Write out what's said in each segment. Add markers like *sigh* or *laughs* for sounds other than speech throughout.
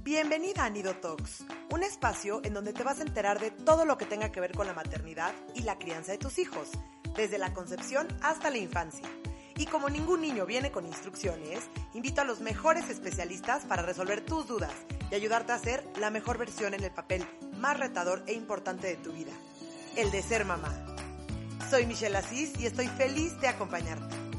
Bienvenida a Nido Talks, un espacio en donde te vas a enterar de todo lo que tenga que ver con la maternidad y la crianza de tus hijos, desde la concepción hasta la infancia. Y como ningún niño viene con instrucciones, invito a los mejores especialistas para resolver tus dudas y ayudarte a ser la mejor versión en el papel más retador e importante de tu vida, el de ser mamá. Soy Michelle Asís y estoy feliz de acompañarte.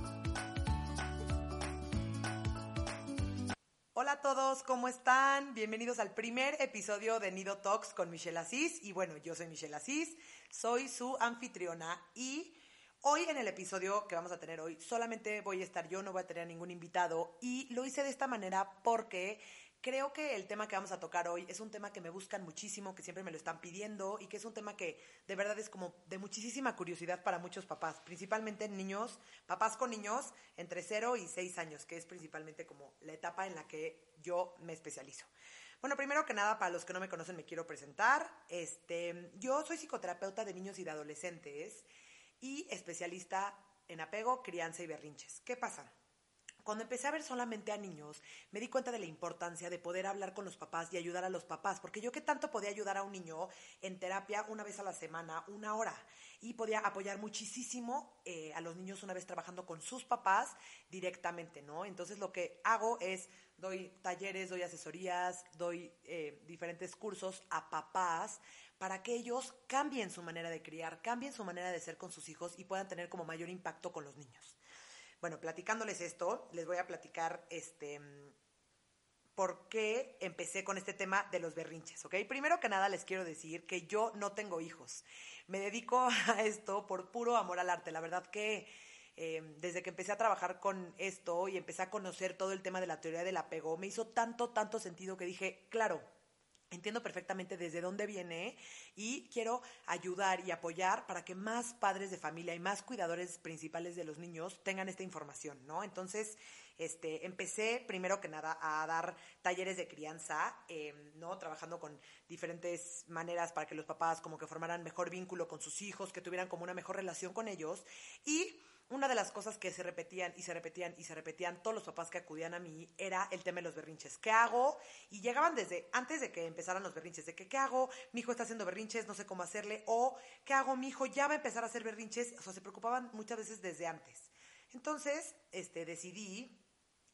Hola a todos, ¿cómo están? Bienvenidos al primer episodio de Nido Talks con Michelle Asís. Y bueno, yo soy Michelle Asís, soy su anfitriona y hoy en el episodio que vamos a tener hoy solamente voy a estar yo, no voy a tener ningún invitado y lo hice de esta manera porque Creo que el tema que vamos a tocar hoy es un tema que me buscan muchísimo, que siempre me lo están pidiendo y que es un tema que de verdad es como de muchísima curiosidad para muchos papás, principalmente niños, papás con niños entre 0 y 6 años, que es principalmente como la etapa en la que yo me especializo. Bueno, primero que nada, para los que no me conocen, me quiero presentar. Este, yo soy psicoterapeuta de niños y de adolescentes y especialista en apego, crianza y berrinches. ¿Qué pasa? Cuando empecé a ver solamente a niños, me di cuenta de la importancia de poder hablar con los papás y ayudar a los papás, porque yo que tanto podía ayudar a un niño en terapia una vez a la semana, una hora, y podía apoyar muchísimo eh, a los niños una vez trabajando con sus papás directamente, ¿no? Entonces lo que hago es doy talleres, doy asesorías, doy eh, diferentes cursos a papás para que ellos cambien su manera de criar, cambien su manera de ser con sus hijos y puedan tener como mayor impacto con los niños. Bueno, platicándoles esto, les voy a platicar este por qué empecé con este tema de los berrinches, ¿ok? Primero que nada les quiero decir que yo no tengo hijos. Me dedico *laughs* a esto por puro amor al arte. La verdad que eh, desde que empecé a trabajar con esto y empecé a conocer todo el tema de la teoría del apego, me hizo tanto, tanto sentido que dije, claro, Entiendo perfectamente desde dónde viene y quiero ayudar y apoyar para que más padres de familia y más cuidadores principales de los niños tengan esta información, ¿no? Entonces, este, empecé primero que nada a dar talleres de crianza, em, ¿no? Trabajando con diferentes maneras para que los papás como que formaran mejor vínculo con sus hijos, que tuvieran como una mejor relación con ellos y una de las cosas que se repetían y se repetían y se repetían todos los papás que acudían a mí era el tema de los berrinches. ¿Qué hago? Y llegaban desde antes de que empezaran los berrinches, de que ¿qué hago? Mi hijo está haciendo berrinches, no sé cómo hacerle, o ¿qué hago? Mi hijo ya va a empezar a hacer berrinches, o sea, se preocupaban muchas veces desde antes. Entonces, este, decidí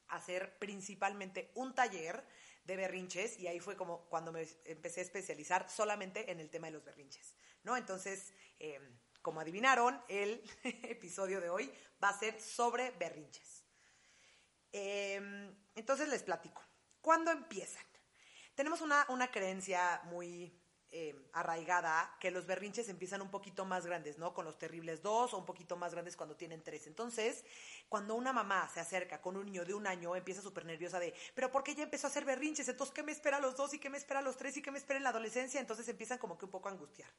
hacer principalmente un taller de berrinches y ahí fue como cuando me empecé a especializar solamente en el tema de los berrinches, ¿no? Entonces, eh, como adivinaron, el *laughs* episodio de hoy va a ser sobre berrinches. Em, entonces les platico. ¿Cuándo empiezan? Tenemos una, una creencia muy eh, arraigada que los berrinches empiezan un poquito más grandes, ¿no? Con los terribles dos o un poquito más grandes cuando tienen tres. Entonces, cuando una mamá se acerca con un niño de un año, empieza súper nerviosa de, pero ¿por qué ya empezó a hacer berrinches? Entonces, ¿qué me espera a los dos y qué me espera a los tres y qué me espera en la adolescencia? Entonces empiezan como que un poco a angustiar.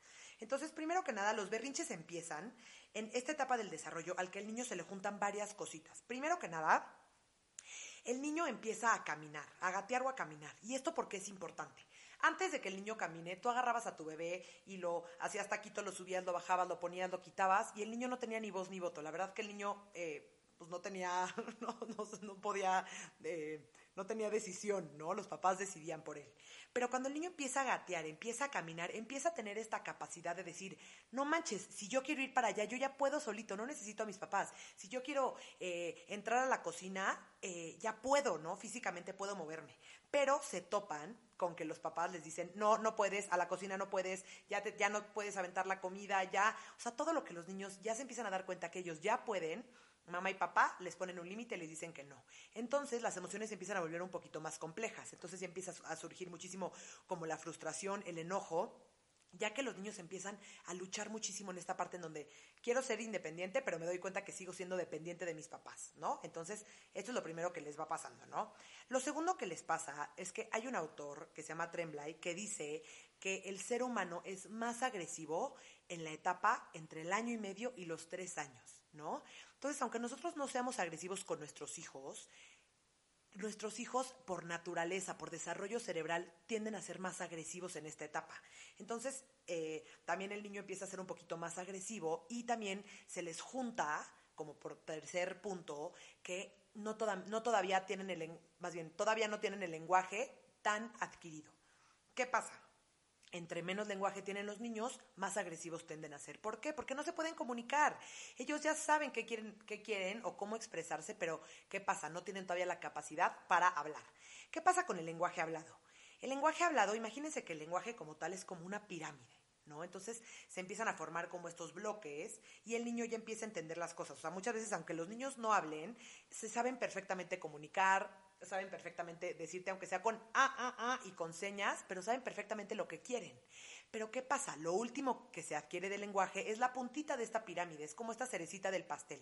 Entonces, primero que nada, los berrinches empiezan en esta etapa del desarrollo al que al niño se le juntan varias cositas. Primero que nada, el niño empieza a caminar, a gatear o a caminar. ¿Y esto por qué es importante? Antes de que el niño camine, tú agarrabas a tu bebé y lo hacías taquito, lo subías, lo bajabas, lo ponías, lo quitabas y el niño no tenía ni voz ni voto. La verdad que el niño eh, pues no tenía, *laughs* no, no, podía, eh, no tenía decisión, ¿no? Los papás decidían por él. Pero cuando el niño empieza a gatear, empieza a caminar, empieza a tener esta capacidad de decir, no manches, si yo quiero ir para allá, yo ya puedo solito, no necesito a mis papás. Si yo quiero eh, entrar a la cocina, ya puedo, ¿no? Físicamente puedo moverme. Pero se topan con que los papás les dicen, no, no puedes, a la cocina no puedes, ya, ya no puedes aventar la comida, ya, o sea, todo lo que los niños ya se empiezan a dar cuenta que ellos ya pueden, mamá y papá les ponen un límite y les dicen que no. Entonces las emociones empiezan a volver un poquito más complejas, entonces empieza a surgir muchísimo como la frustración, el enojo, ya que los niños empiezan a luchar muchísimo en esta parte en donde quiero ser independiente, pero me doy cuenta que sigo siendo dependiente de mis papás, ¿no? Entonces, esto es lo primero que les va pasando, ¿no? Lo segundo que les pasa es que hay un autor que se llama Tremblay que dice que el ser humano es más agresivo en la etapa entre el año y medio y los tres años, ¿no? Entonces, aunque nosotros no seamos agresivos con nuestros hijos, nuestros hijos por naturaleza, por desarrollo cerebral, tienden a ser más agresivos en esta etapa. Entonces, eh, también el niño empieza a ser un poquito más agresivo y también se les junta, como por tercer punto, que no, no todavía tienen el, más bien, todavía no tienen el lenguaje tan adquirido. ¿Qué pasa? Entre menos lenguaje tienen los niños, más agresivos tienden a ser. ¿Por qué? Porque no se pueden comunicar. Ellos ya saben qué quieren, qué quieren o cómo expresarse, pero ¿qué pasa? No tienen todavía la capacidad para hablar. ¿Qué pasa con el lenguaje hablado? El lenguaje hablado, imagínense que el lenguaje como tal es como una pirámide. ¿No? Entonces se empiezan a formar como estos bloques y el niño ya empieza a entender las cosas. O sea, muchas veces, aunque los niños no hablen, se saben perfectamente comunicar, saben perfectamente decirte, aunque sea con ah, ah, ah y con señas, pero saben perfectamente lo que quieren. Pero ¿qué pasa? Lo último que se adquiere del lenguaje es la puntita de esta pirámide, es como esta cerecita del pastel.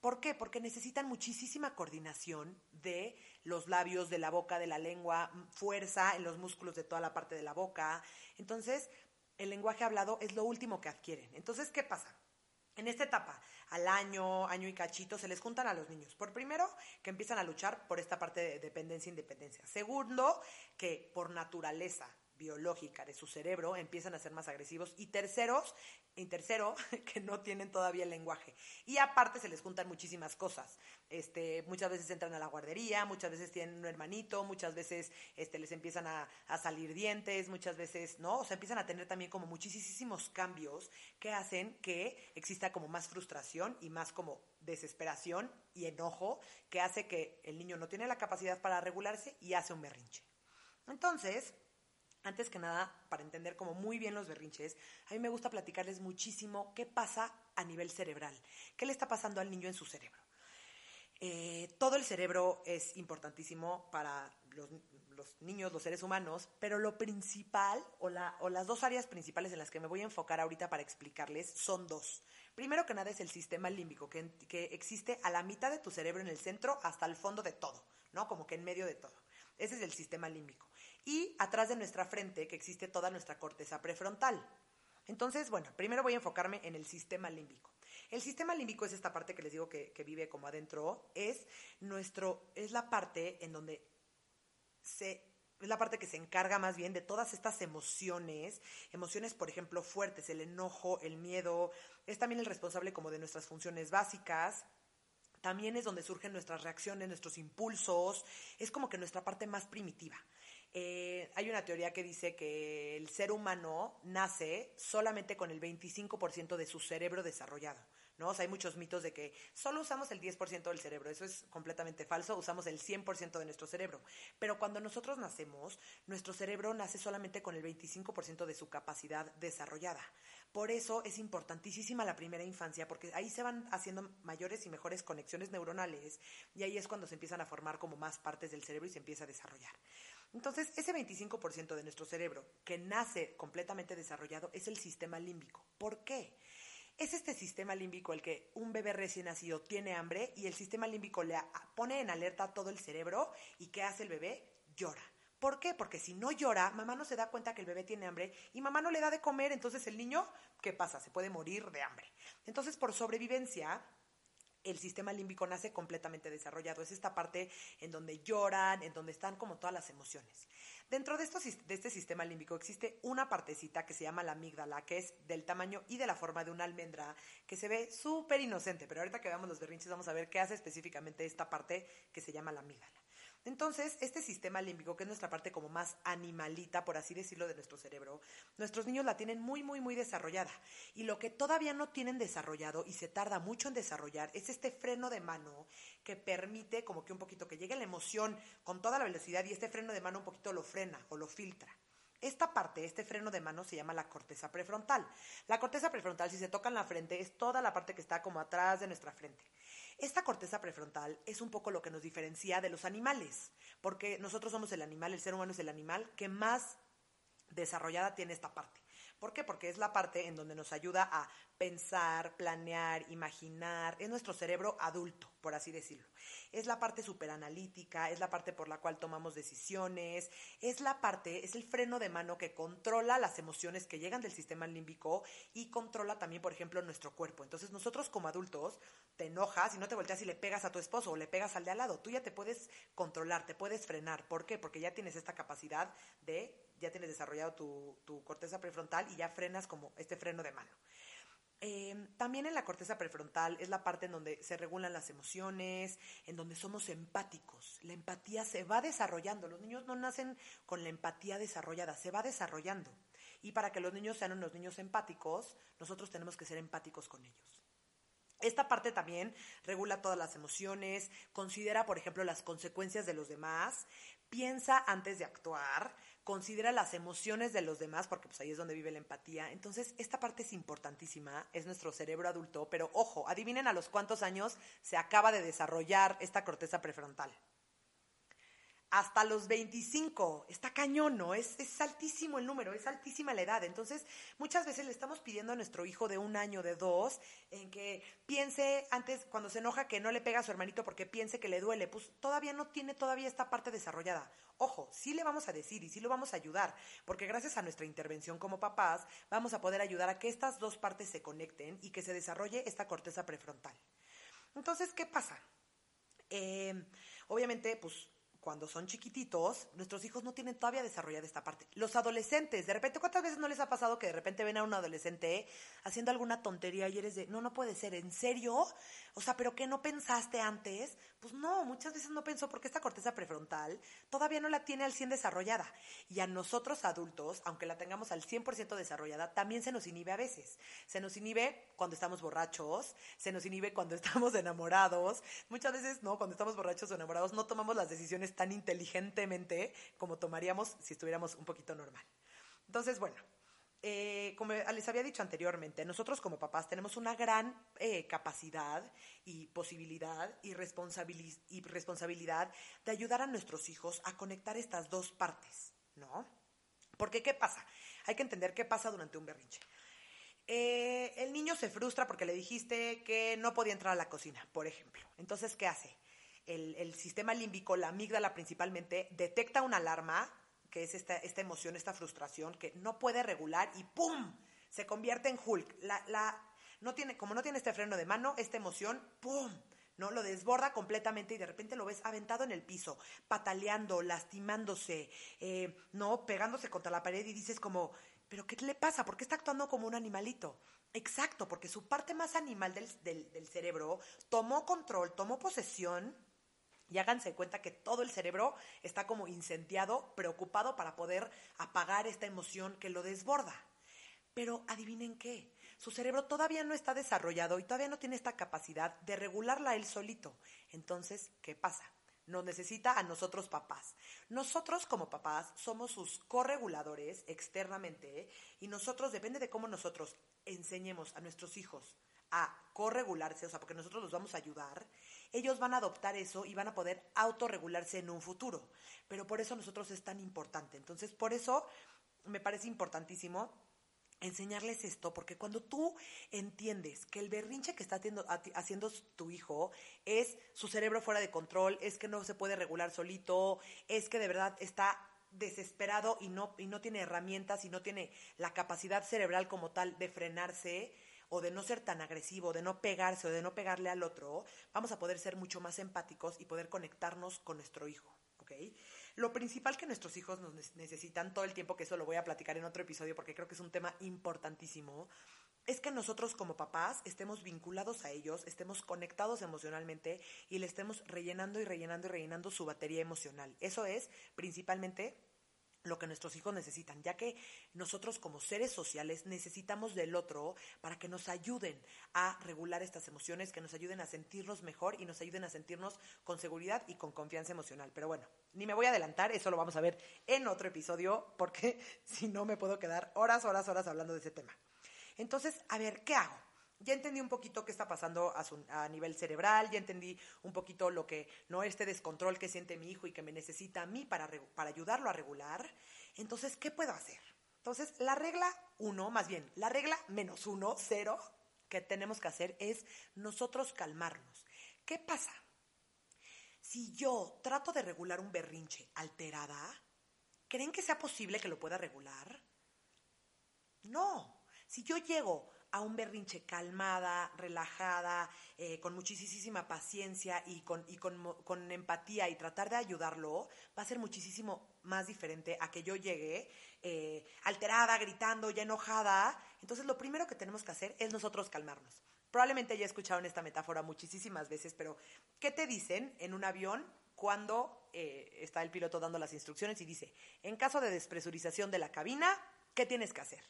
¿Por qué? Porque necesitan muchísima coordinación de los labios, de la boca, de la lengua, fuerza en los músculos de toda la parte de la boca. Entonces, el lenguaje hablado es lo último que adquieren. Entonces, ¿qué pasa? En esta etapa, al año, año y cachito, se les juntan a los niños. Por primero, que empiezan a luchar por esta parte de dependencia-independencia. e Segundo, que por naturaleza biológica de su cerebro empiezan a ser más agresivos. Y terceros y tercero *laughs* que no tienen todavía el lenguaje. Y aparte se les juntan muchísimas cosas. Este muchas veces entran a la guardería muchas veces tienen un hermanito muchas veces este les empiezan a, a salir dientes muchas veces no o sea empiezan a tener también como muchísimos cambios que hacen que exista como más frustración y más como desesperación y enojo que hace que el niño no tiene la capacidad para regularse y hace un berrinche. Entonces antes que nada, para entender como muy bien los berrinches, a mí me gusta platicarles muchísimo qué pasa a nivel cerebral, qué le está pasando al niño en su cerebro. Eh, todo el cerebro es importantísimo para los, niños, los seres humanos, pero lo principal o, las dos áreas principales en las que me voy a enfocar ahorita para explicarles son dos. Primero que nada es el sistema límbico, que existe a la mitad de tu cerebro en el centro hasta el fondo de todo, ¿no? Como que en medio de todo. Ese es el sistema límbico y atrás de nuestra frente que existe toda nuestra corteza prefrontal. Entonces, bueno, primero voy a enfocarme en el sistema límbico. El sistema límbico es esta parte que les digo que, vive como adentro, es nuestro, es la parte en donde se es la parte que se encarga más bien de todas estas emociones, emociones, por ejemplo, fuertes, el enojo, el miedo, es también el responsable como de nuestras funciones básicas, también es donde surgen nuestras reacciones, nuestros impulsos, es como que nuestra parte más primitiva. Eh, hay una teoría que dice que el ser humano nace solamente con el 25% de su cerebro desarrollado. ¿no? hay muchos mitos de que solo usamos el 10% del cerebro. Eso es completamente falso. Usamos el 100% de nuestro cerebro. Pero cuando nosotros nacemos, nuestro cerebro nace solamente con el 25% de su capacidad desarrollada. Por eso es importantísima la primera infancia, porque ahí se van haciendo mayores y mejores conexiones neuronales y ahí es cuando se empiezan a formar como más partes del cerebro y se empieza a desarrollar. Entonces, ese 25% de nuestro cerebro que nace completamente desarrollado es el sistema límbico. ¿Por qué? Es este sistema límbico el que un bebé recién nacido tiene hambre y el sistema límbico le pone en alerta todo el cerebro y ¿qué hace el bebé? Llora. ¿Por qué? Porque si no llora, mamá no se da cuenta que el bebé tiene hambre y mamá no le da de comer, entonces el niño, ¿qué pasa? Se puede morir de hambre. Entonces, por sobrevivencia, el sistema límbico nace completamente desarrollado. Es esta parte en donde lloran, en donde están como todas las emociones. Dentro de, de este sistema límbico existe una partecita que se llama la amígdala, que es del tamaño y de la forma de una almendra, que se ve súper inocente. Pero ahorita que veamos los berrinches vamos a ver qué hace específicamente esta parte que se llama la amígdala. Entonces, este sistema límbico, que es nuestra parte como más animalita, por así decirlo, de nuestro cerebro, nuestros niños la tienen muy, muy, muy desarrollada. Y lo que todavía no tienen desarrollado y se tarda mucho en desarrollar es este freno de mano que permite como que un poquito que llegue la emoción con toda la velocidad y este freno de mano un poquito lo frena o lo filtra. Esta parte, este freno de mano, se llama la corteza prefrontal. La corteza prefrontal, si se toca en la frente, es toda la parte que está como atrás de nuestra frente. Esta corteza prefrontal es un poco lo que nos diferencia de los animales, porque nosotros somos el animal, el ser humano es el animal que más desarrollada tiene esta parte. ¿Por qué? Porque es la parte en donde nos ayuda a pensar, planear, imaginar. Es nuestro cerebro adulto, por así decirlo. Es la parte superanalítica, es la parte por la cual tomamos decisiones, es la parte, es el freno de mano que controla las emociones que llegan del sistema límbico y controla también, por ejemplo, nuestro cuerpo. Entonces nosotros como adultos te enojas y no te volteas y le pegas a tu esposo o le pegas al de al lado. Tú ya te puedes controlar, te puedes frenar. ¿Por qué? Porque ya tienes esta capacidad de, ya tienes desarrollado tu, corteza prefrontal y ya frenas como este freno de mano. Em, también en la corteza prefrontal es la parte en donde se regulan las emociones, en donde somos empáticos. La empatía se va desarrollando. Los niños no nacen con la empatía desarrollada, se va desarrollando. Y para que los niños sean unos niños empáticos, nosotros tenemos que ser empáticos con ellos. Esta parte también regula todas las emociones, considera, por ejemplo, las consecuencias de los demás, piensa antes de actuar, considera las emociones de los demás, porque pues ahí es donde vive la empatía. Entonces, esta parte es importantísima, es nuestro cerebro adulto, pero ojo, adivinen a los cuántos años se acaba de desarrollar esta corteza prefrontal hasta los 25. Está cañón, ¿no? Es, es, altísimo el número, es altísima la edad. Entonces, muchas veces le estamos pidiendo a nuestro hijo de un año, de dos, en que piense antes, cuando se enoja, que no le pega a su hermanito porque piense que le duele. Pues todavía no tiene todavía esta parte desarrollada. Ojo, sí le vamos a decir y sí lo vamos a ayudar, porque gracias a nuestra intervención como papás, vamos a poder ayudar a que estas dos partes se conecten y que se desarrolle esta corteza prefrontal. Entonces, ¿qué pasa? Eh, obviamente, pues cuando son chiquititos, nuestros hijos no tienen todavía desarrollada esta parte. Los adolescentes, de repente, ¿cuántas veces no les ha pasado que de repente ven a un adolescente haciendo alguna tontería y eres de, no, no puede ser, ¿en serio? O sea, ¿pero qué no pensaste antes? Pues no, muchas veces no pensó porque esta corteza prefrontal todavía no la tiene al 100 desarrollada. Y a nosotros adultos, aunque la tengamos al 100% desarrollada, también se nos inhibe a veces. Se nos inhibe cuando estamos borrachos, se nos inhibe cuando *laughs* estamos enamorados. Muchas veces, no, cuando estamos borrachos o enamorados no tomamos las decisiones tan inteligentemente como tomaríamos si estuviéramos un poquito normal. Entonces, bueno, eh, como les había dicho anteriormente, nosotros como papás tenemos una gran eh, capacidad y posibilidad y, responsabilidad de ayudar a nuestros hijos a conectar estas dos partes, ¿no? Porque, ¿qué pasa? Hay que entender qué pasa durante un berrinche. Eh, el niño se frustra porque le dijiste que no podía entrar a la cocina, por ejemplo. Entonces, ¿qué hace? El, el sistema límbico, la amígdala principalmente, detecta una alarma que es esta, esta emoción, esta frustración que no puede regular y ¡pum! se convierte en Hulk. La, la, no tiene, como no tiene este freno de mano, esta emoción, ¡pum! ¿no? Lo desborda completamente y de repente lo ves aventado en el piso, pataleando, lastimándose, eh, ¿no? Pegándose contra la pared y dices como, ¿pero qué le pasa? ¿Por qué está actuando como un animalito? Exacto, porque su parte más animal del, del, del cerebro tomó control, tomó posesión y háganse cuenta que todo el cerebro está como incendiado, preocupado para poder apagar esta emoción que lo desborda. Pero adivinen qué, su cerebro todavía no está desarrollado y todavía no tiene esta capacidad de regularla él solito. Entonces, ¿qué pasa? Nos necesita a nosotros papás. Nosotros como papás somos sus correguladores externamente y nosotros, depende de cómo nosotros enseñemos a nuestros hijos a corregularse, o sea, porque nosotros los vamos a ayudar, ellos van a adoptar eso y van a poder autorregularse en un futuro. Pero por eso nosotros es tan importante. Entonces, por eso me parece importantísimo enseñarles esto, porque cuando tú entiendes que el berrinche que está haciendo, tu hijo es su cerebro fuera de control, es que no se puede regular solito, es que de verdad está desesperado y no, y no tiene herramientas y no tiene la capacidad cerebral como tal de frenarse, o de no ser tan agresivo, de no pegarse o de no pegarle al otro, vamos a poder ser mucho más empáticos y poder conectarnos con nuestro hijo. ¿ok? Lo principal que nuestros hijos nos necesitan todo el tiempo, que eso lo voy a platicar en otro episodio porque creo que es un tema importantísimo, es que nosotros como papás estemos vinculados a ellos, estemos conectados emocionalmente y le estemos rellenando y rellenando y rellenando su batería emocional. Eso es principalmente lo que nuestros hijos necesitan, ya que nosotros como seres sociales necesitamos del otro para que nos ayuden a regular estas emociones, que nos ayuden a sentirnos mejor y nos ayuden a sentirnos con seguridad y con confianza emocional. Pero bueno, ni me voy a adelantar, eso lo vamos a ver en otro episodio, porque *laughs* si no me puedo quedar horas, horas, horas hablando de ese tema. Entonces, a ver, ¿qué hago? Ya entendí un poquito qué está pasando a, nivel cerebral, ya entendí un poquito lo que, no este descontrol que siente mi hijo y que me necesita a mí para, para ayudarlo a regular. Entonces, ¿qué puedo hacer? Entonces, la regla uno, más bien, la regla menos uno, cero, que tenemos que hacer es nosotros calmarnos. ¿Qué pasa? Si yo trato de regular un berrinche alterada, ¿creen que sea posible que lo pueda regular? No. Si yo llego a un berrinche calmada, relajada, eh, con muchísima paciencia y, con, empatía y tratar de ayudarlo, va a ser muchísimo más diferente a que yo llegue eh, alterada, gritando, ya enojada. Entonces lo primero que tenemos que hacer es nosotros calmarnos. Probablemente ya escucharon esta metáfora muchísimas veces, pero ¿qué te dicen en un avión cuando eh, está el piloto dando las instrucciones y dice, en caso de despresurización de la cabina, ¿qué tienes que hacer?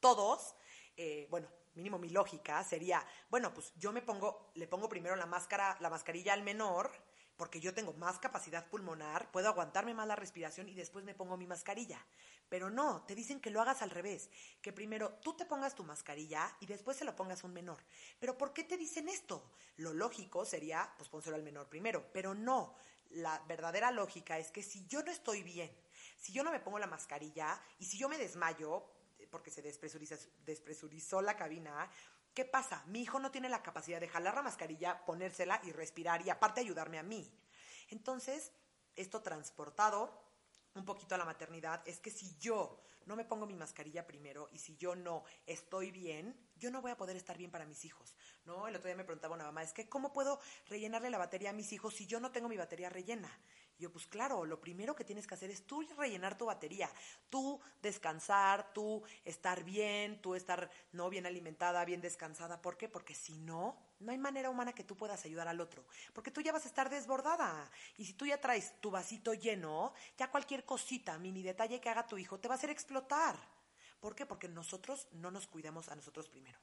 Todos eh, bueno, mínimo mi lógica sería, bueno, pues yo me pongo, le pongo primero la máscara, la mascarilla al menor, porque yo tengo más capacidad pulmonar, puedo aguantarme más la respiración y después me pongo mi mascarilla. Pero no, te dicen que lo hagas al revés, que primero tú te pongas tu mascarilla y después se lo pongas a un menor. Pero ¿por qué te dicen esto? Lo lógico sería, pues pónselo al menor primero, pero no. La verdadera lógica es que si yo no estoy bien, si yo no me pongo la mascarilla y si yo me desmayo, porque se despresurizó la cabina. ¿Qué pasa? Mi hijo no tiene la capacidad de jalar la mascarilla, ponérsela y respirar y aparte ayudarme a mí. Entonces, esto transportado un poquito a la maternidad es que si yo no me pongo mi mascarilla primero y si yo no estoy bien, yo no voy a poder estar bien para mis hijos, ¿no? El otro día me preguntaba una mamá, es que ¿cómo puedo rellenarle la batería a mis hijos si yo no tengo mi batería rellena? Yo, pues claro, lo primero que tienes que hacer es tú rellenar tu batería, tú descansar, tú estar bien, tú estar no bien alimentada, bien descansada. ¿Por qué? Porque si no, no hay manera humana que tú puedas ayudar al otro, porque tú ya vas a estar desbordada. Y si tú ya traes tu vasito lleno, ya cualquier cosita, mini detalle que haga tu hijo, te va a hacer explotar. ¿Por qué? Porque nosotros no nos cuidamos a nosotros primero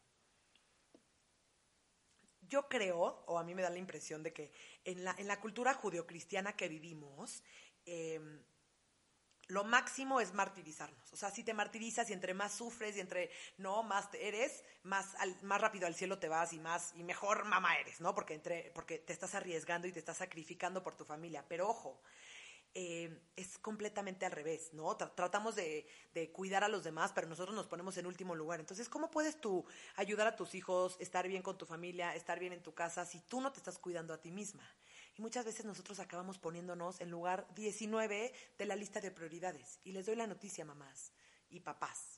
yo creo, o a mí me da la impresión de que en la, en la cultura judeocristiana que vivimos, em, lo máximo es martirizarnos. O sea, si te martirizas y entre más sufres y entre no más eres, más, más rápido al cielo te vas y más y mejor mamá eres, ¿no? Porque entre, porque te estás arriesgando y te estás sacrificando por tu familia. Pero ojo, eh, es completamente al revés, ¿no? tratamos de, de, cuidar a los demás, pero nosotros nos ponemos en último lugar. Entonces, ¿cómo puedes tú ayudar a tus hijos, estar bien con tu familia, estar bien en tu casa, si tú no te estás cuidando a ti misma? Y muchas veces nosotros acabamos poniéndonos en lugar 19 de la lista de prioridades. Y les doy la noticia, mamás y papás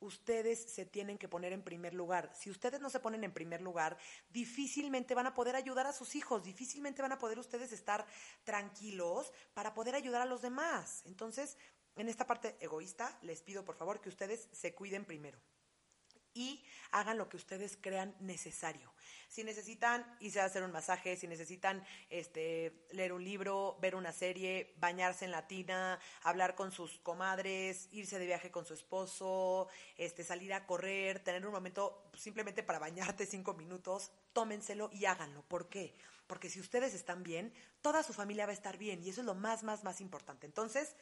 ustedes se tienen que poner en primer lugar. Si ustedes no se ponen en primer lugar, difícilmente van a poder ayudar a sus hijos, difícilmente van a poder ustedes estar tranquilos para poder ayudar a los demás. Entonces, en esta parte egoísta, les pido por favor que ustedes se cuiden primero y hagan lo que ustedes crean necesario. Si necesitan irse a hacer un masaje, si necesitan este, leer un libro, ver una serie, bañarse en la tina, hablar con sus comadres, irse de viaje con su esposo, este, salir a correr, tener un momento simplemente para bañarte cinco minutos, tómenselo y háganlo. ¿Por qué? Porque si ustedes están bien, toda su familia va a estar bien y eso es lo más, más, más importante. Entonces,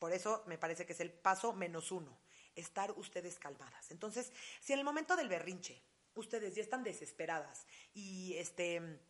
por eso me parece que es el paso menos uno estar ustedes calmadas. Entonces, si en el momento del berrinche ustedes ya están desesperadas y este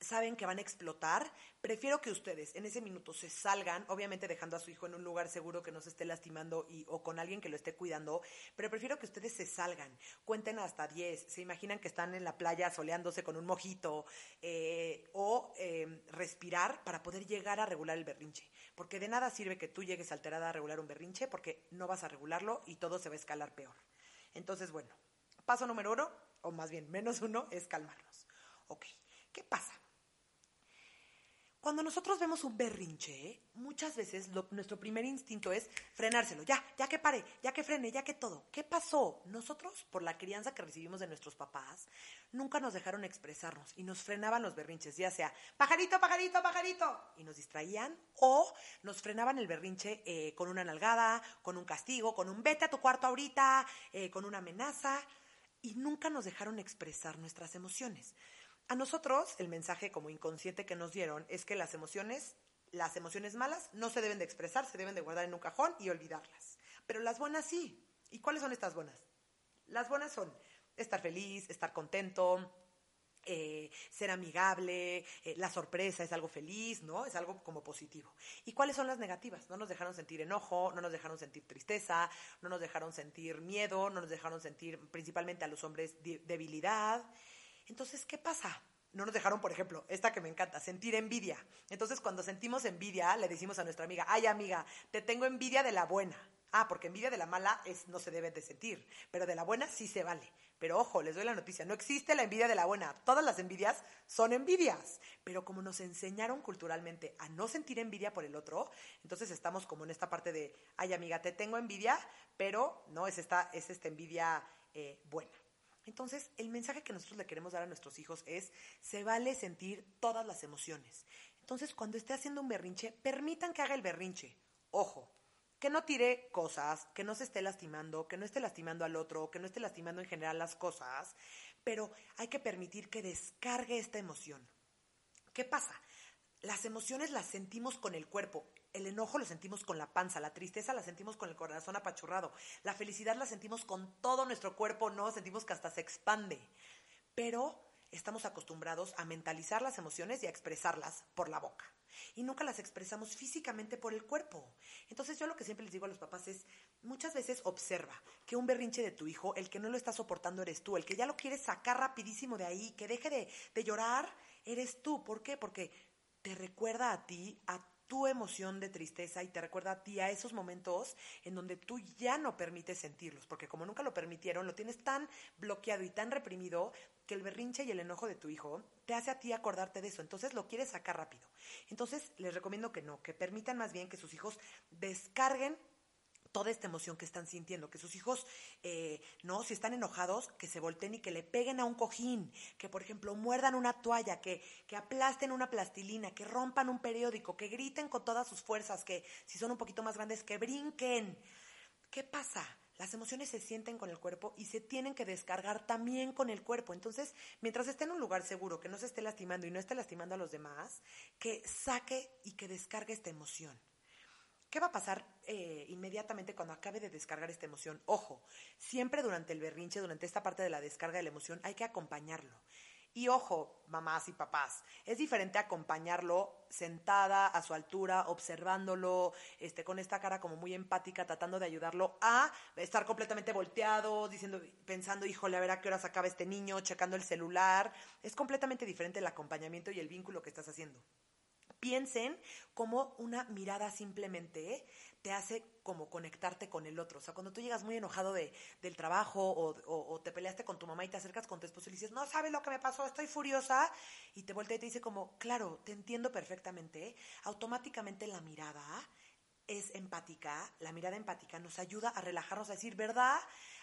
saben que van a explotar, prefiero que ustedes en ese minuto se salgan, obviamente dejando a su hijo en un lugar seguro que no se esté lastimando y, o con alguien que lo esté cuidando, pero prefiero que ustedes se salgan, cuenten hasta 10, se imaginan que están en la playa soleándose con un mojito eh, o eh, respirar para poder llegar a regular el berrinche. Porque de nada sirve que tú llegues alterada a regular un berrinche porque no vas a regularlo y todo se va a escalar peor. Entonces, bueno, paso número uno, o más bien menos uno, es calmarnos. Ok, ¿qué pasa? Cuando nosotros vemos un berrinche, muchas veces nuestro primer instinto es frenárselo, ya, ya que pare, ya que frene, ya que todo. ¿Qué pasó? Nosotros, por la crianza que recibimos de nuestros papás, nunca nos dejaron expresarnos y nos frenaban los berrinches, ya sea pajarito, pajarito, pajarito, y nos distraían, o nos frenaban el berrinche eh, con una nalgada, con un castigo, con un vete a tu cuarto ahorita, eh, con una amenaza, y nunca nos dejaron expresar nuestras emociones. A nosotros, el mensaje como inconsciente que nos dieron es que las emociones, las emociones malas no se deben de expresar, se deben de guardar en un cajón y olvidarlas. Pero las buenas sí. ¿Y cuáles son estas buenas? Las buenas son estar feliz, estar contento, eh, ser amigable, eh, la sorpresa es algo feliz, ¿no? Es algo como positivo. ¿Y cuáles son las negativas? No nos dejaron sentir enojo, no nos dejaron sentir tristeza, no nos dejaron sentir miedo, no nos dejaron sentir principalmente a los hombres debilidad. Entonces, ¿qué pasa? No nos dejaron, por ejemplo, esta que me encanta, sentir envidia. Entonces, cuando sentimos envidia, le decimos a nuestra amiga, ay amiga, te tengo envidia de la buena. Ah, porque envidia de la mala es, no se debe de sentir, pero de la buena sí se vale. Pero ojo, les doy la noticia, no existe la envidia de la buena. Todas las envidias son envidias. Pero como nos enseñaron culturalmente a no sentir envidia por el otro, entonces estamos como en esta parte de, ay amiga, te tengo envidia, pero no es esta, es esta envidia eh, buena. Entonces, el mensaje que nosotros le queremos dar a nuestros hijos es, se vale sentir todas las emociones. Entonces, cuando esté haciendo un berrinche, permitan que haga el berrinche. Ojo, que no tire cosas, que no se esté lastimando, que no esté lastimando al otro, que no esté lastimando en general las cosas, pero hay que permitir que descargue esta emoción. ¿Qué pasa? Las emociones las sentimos con el cuerpo, el enojo lo sentimos con la panza, la tristeza la sentimos con el corazón apachurrado, la felicidad la sentimos con todo nuestro cuerpo, no, sentimos que hasta se expande. Pero estamos acostumbrados a mentalizar las emociones y a expresarlas por la boca y nunca las expresamos físicamente por el cuerpo. Entonces yo lo que siempre les digo a los papás es, muchas veces observa que un berrinche de tu hijo, el que no lo está soportando eres tú, el que ya lo quieres sacar rapidísimo de ahí, que deje de, de llorar, eres tú. ¿Por qué? Porque te recuerda a ti, a tu emoción de tristeza y te recuerda a ti a esos momentos en donde tú ya no permites sentirlos, porque como nunca lo permitieron, lo tienes tan bloqueado y tan reprimido que el berrinche y el enojo de tu hijo te hace a ti acordarte de eso, entonces lo quieres sacar rápido. Entonces les recomiendo que no, que permitan más bien que sus hijos descarguen toda esta emoción que están sintiendo, que sus hijos, eh, no, si están enojados, que se volteen y que le peguen a un cojín, que por ejemplo muerdan una toalla, que, que aplasten una plastilina, que rompan un periódico, que griten con todas sus fuerzas, que si son un poquito más grandes, que brinquen. ¿Qué pasa? Las emociones se sienten con el cuerpo y se tienen que descargar también con el cuerpo. Entonces, mientras esté en un lugar seguro, que no se esté lastimando y no esté lastimando a los demás, que saque y que descargue esta emoción. ¿Qué va a pasar eh, inmediatamente cuando acabe de descargar esta emoción? Ojo, siempre durante el berrinche, durante esta parte de la descarga de la emoción, hay que acompañarlo. Y ojo, mamás y papás, es diferente acompañarlo sentada a su altura, observándolo, este, con esta cara como muy empática, tratando de ayudarlo, a estar completamente volteado, diciendo, pensando, híjole, a ver a qué horas acaba este niño, checando el celular. Es completamente diferente el acompañamiento y el vínculo que estás haciendo piensen como una mirada simplemente te hace como conectarte con el otro. O sea, cuando tú llegas muy enojado de, del trabajo o, o, te peleaste con tu mamá y te acercas con tu esposo y le dices, no sabes lo que me pasó, estoy furiosa, y te voltea y te dice como, claro, te entiendo perfectamente, automáticamente la mirada es empática, la mirada empática nos ayuda a relajarnos, a decir, ¿verdad?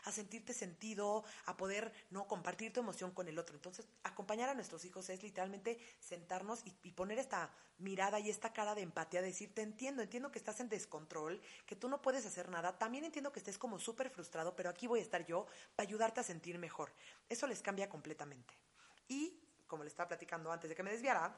A sentirte sentido, a poder no compartir tu emoción con el otro. Entonces, acompañar a nuestros hijos es literalmente sentarnos y, poner esta mirada y esta cara de empatía, decir, te entiendo, entiendo que estás en descontrol, que tú no puedes hacer nada, también entiendo que estés como súper frustrado, pero aquí voy a estar yo para ayudarte a sentir mejor. Eso les cambia completamente. Y, como les estaba platicando antes de que me desviara,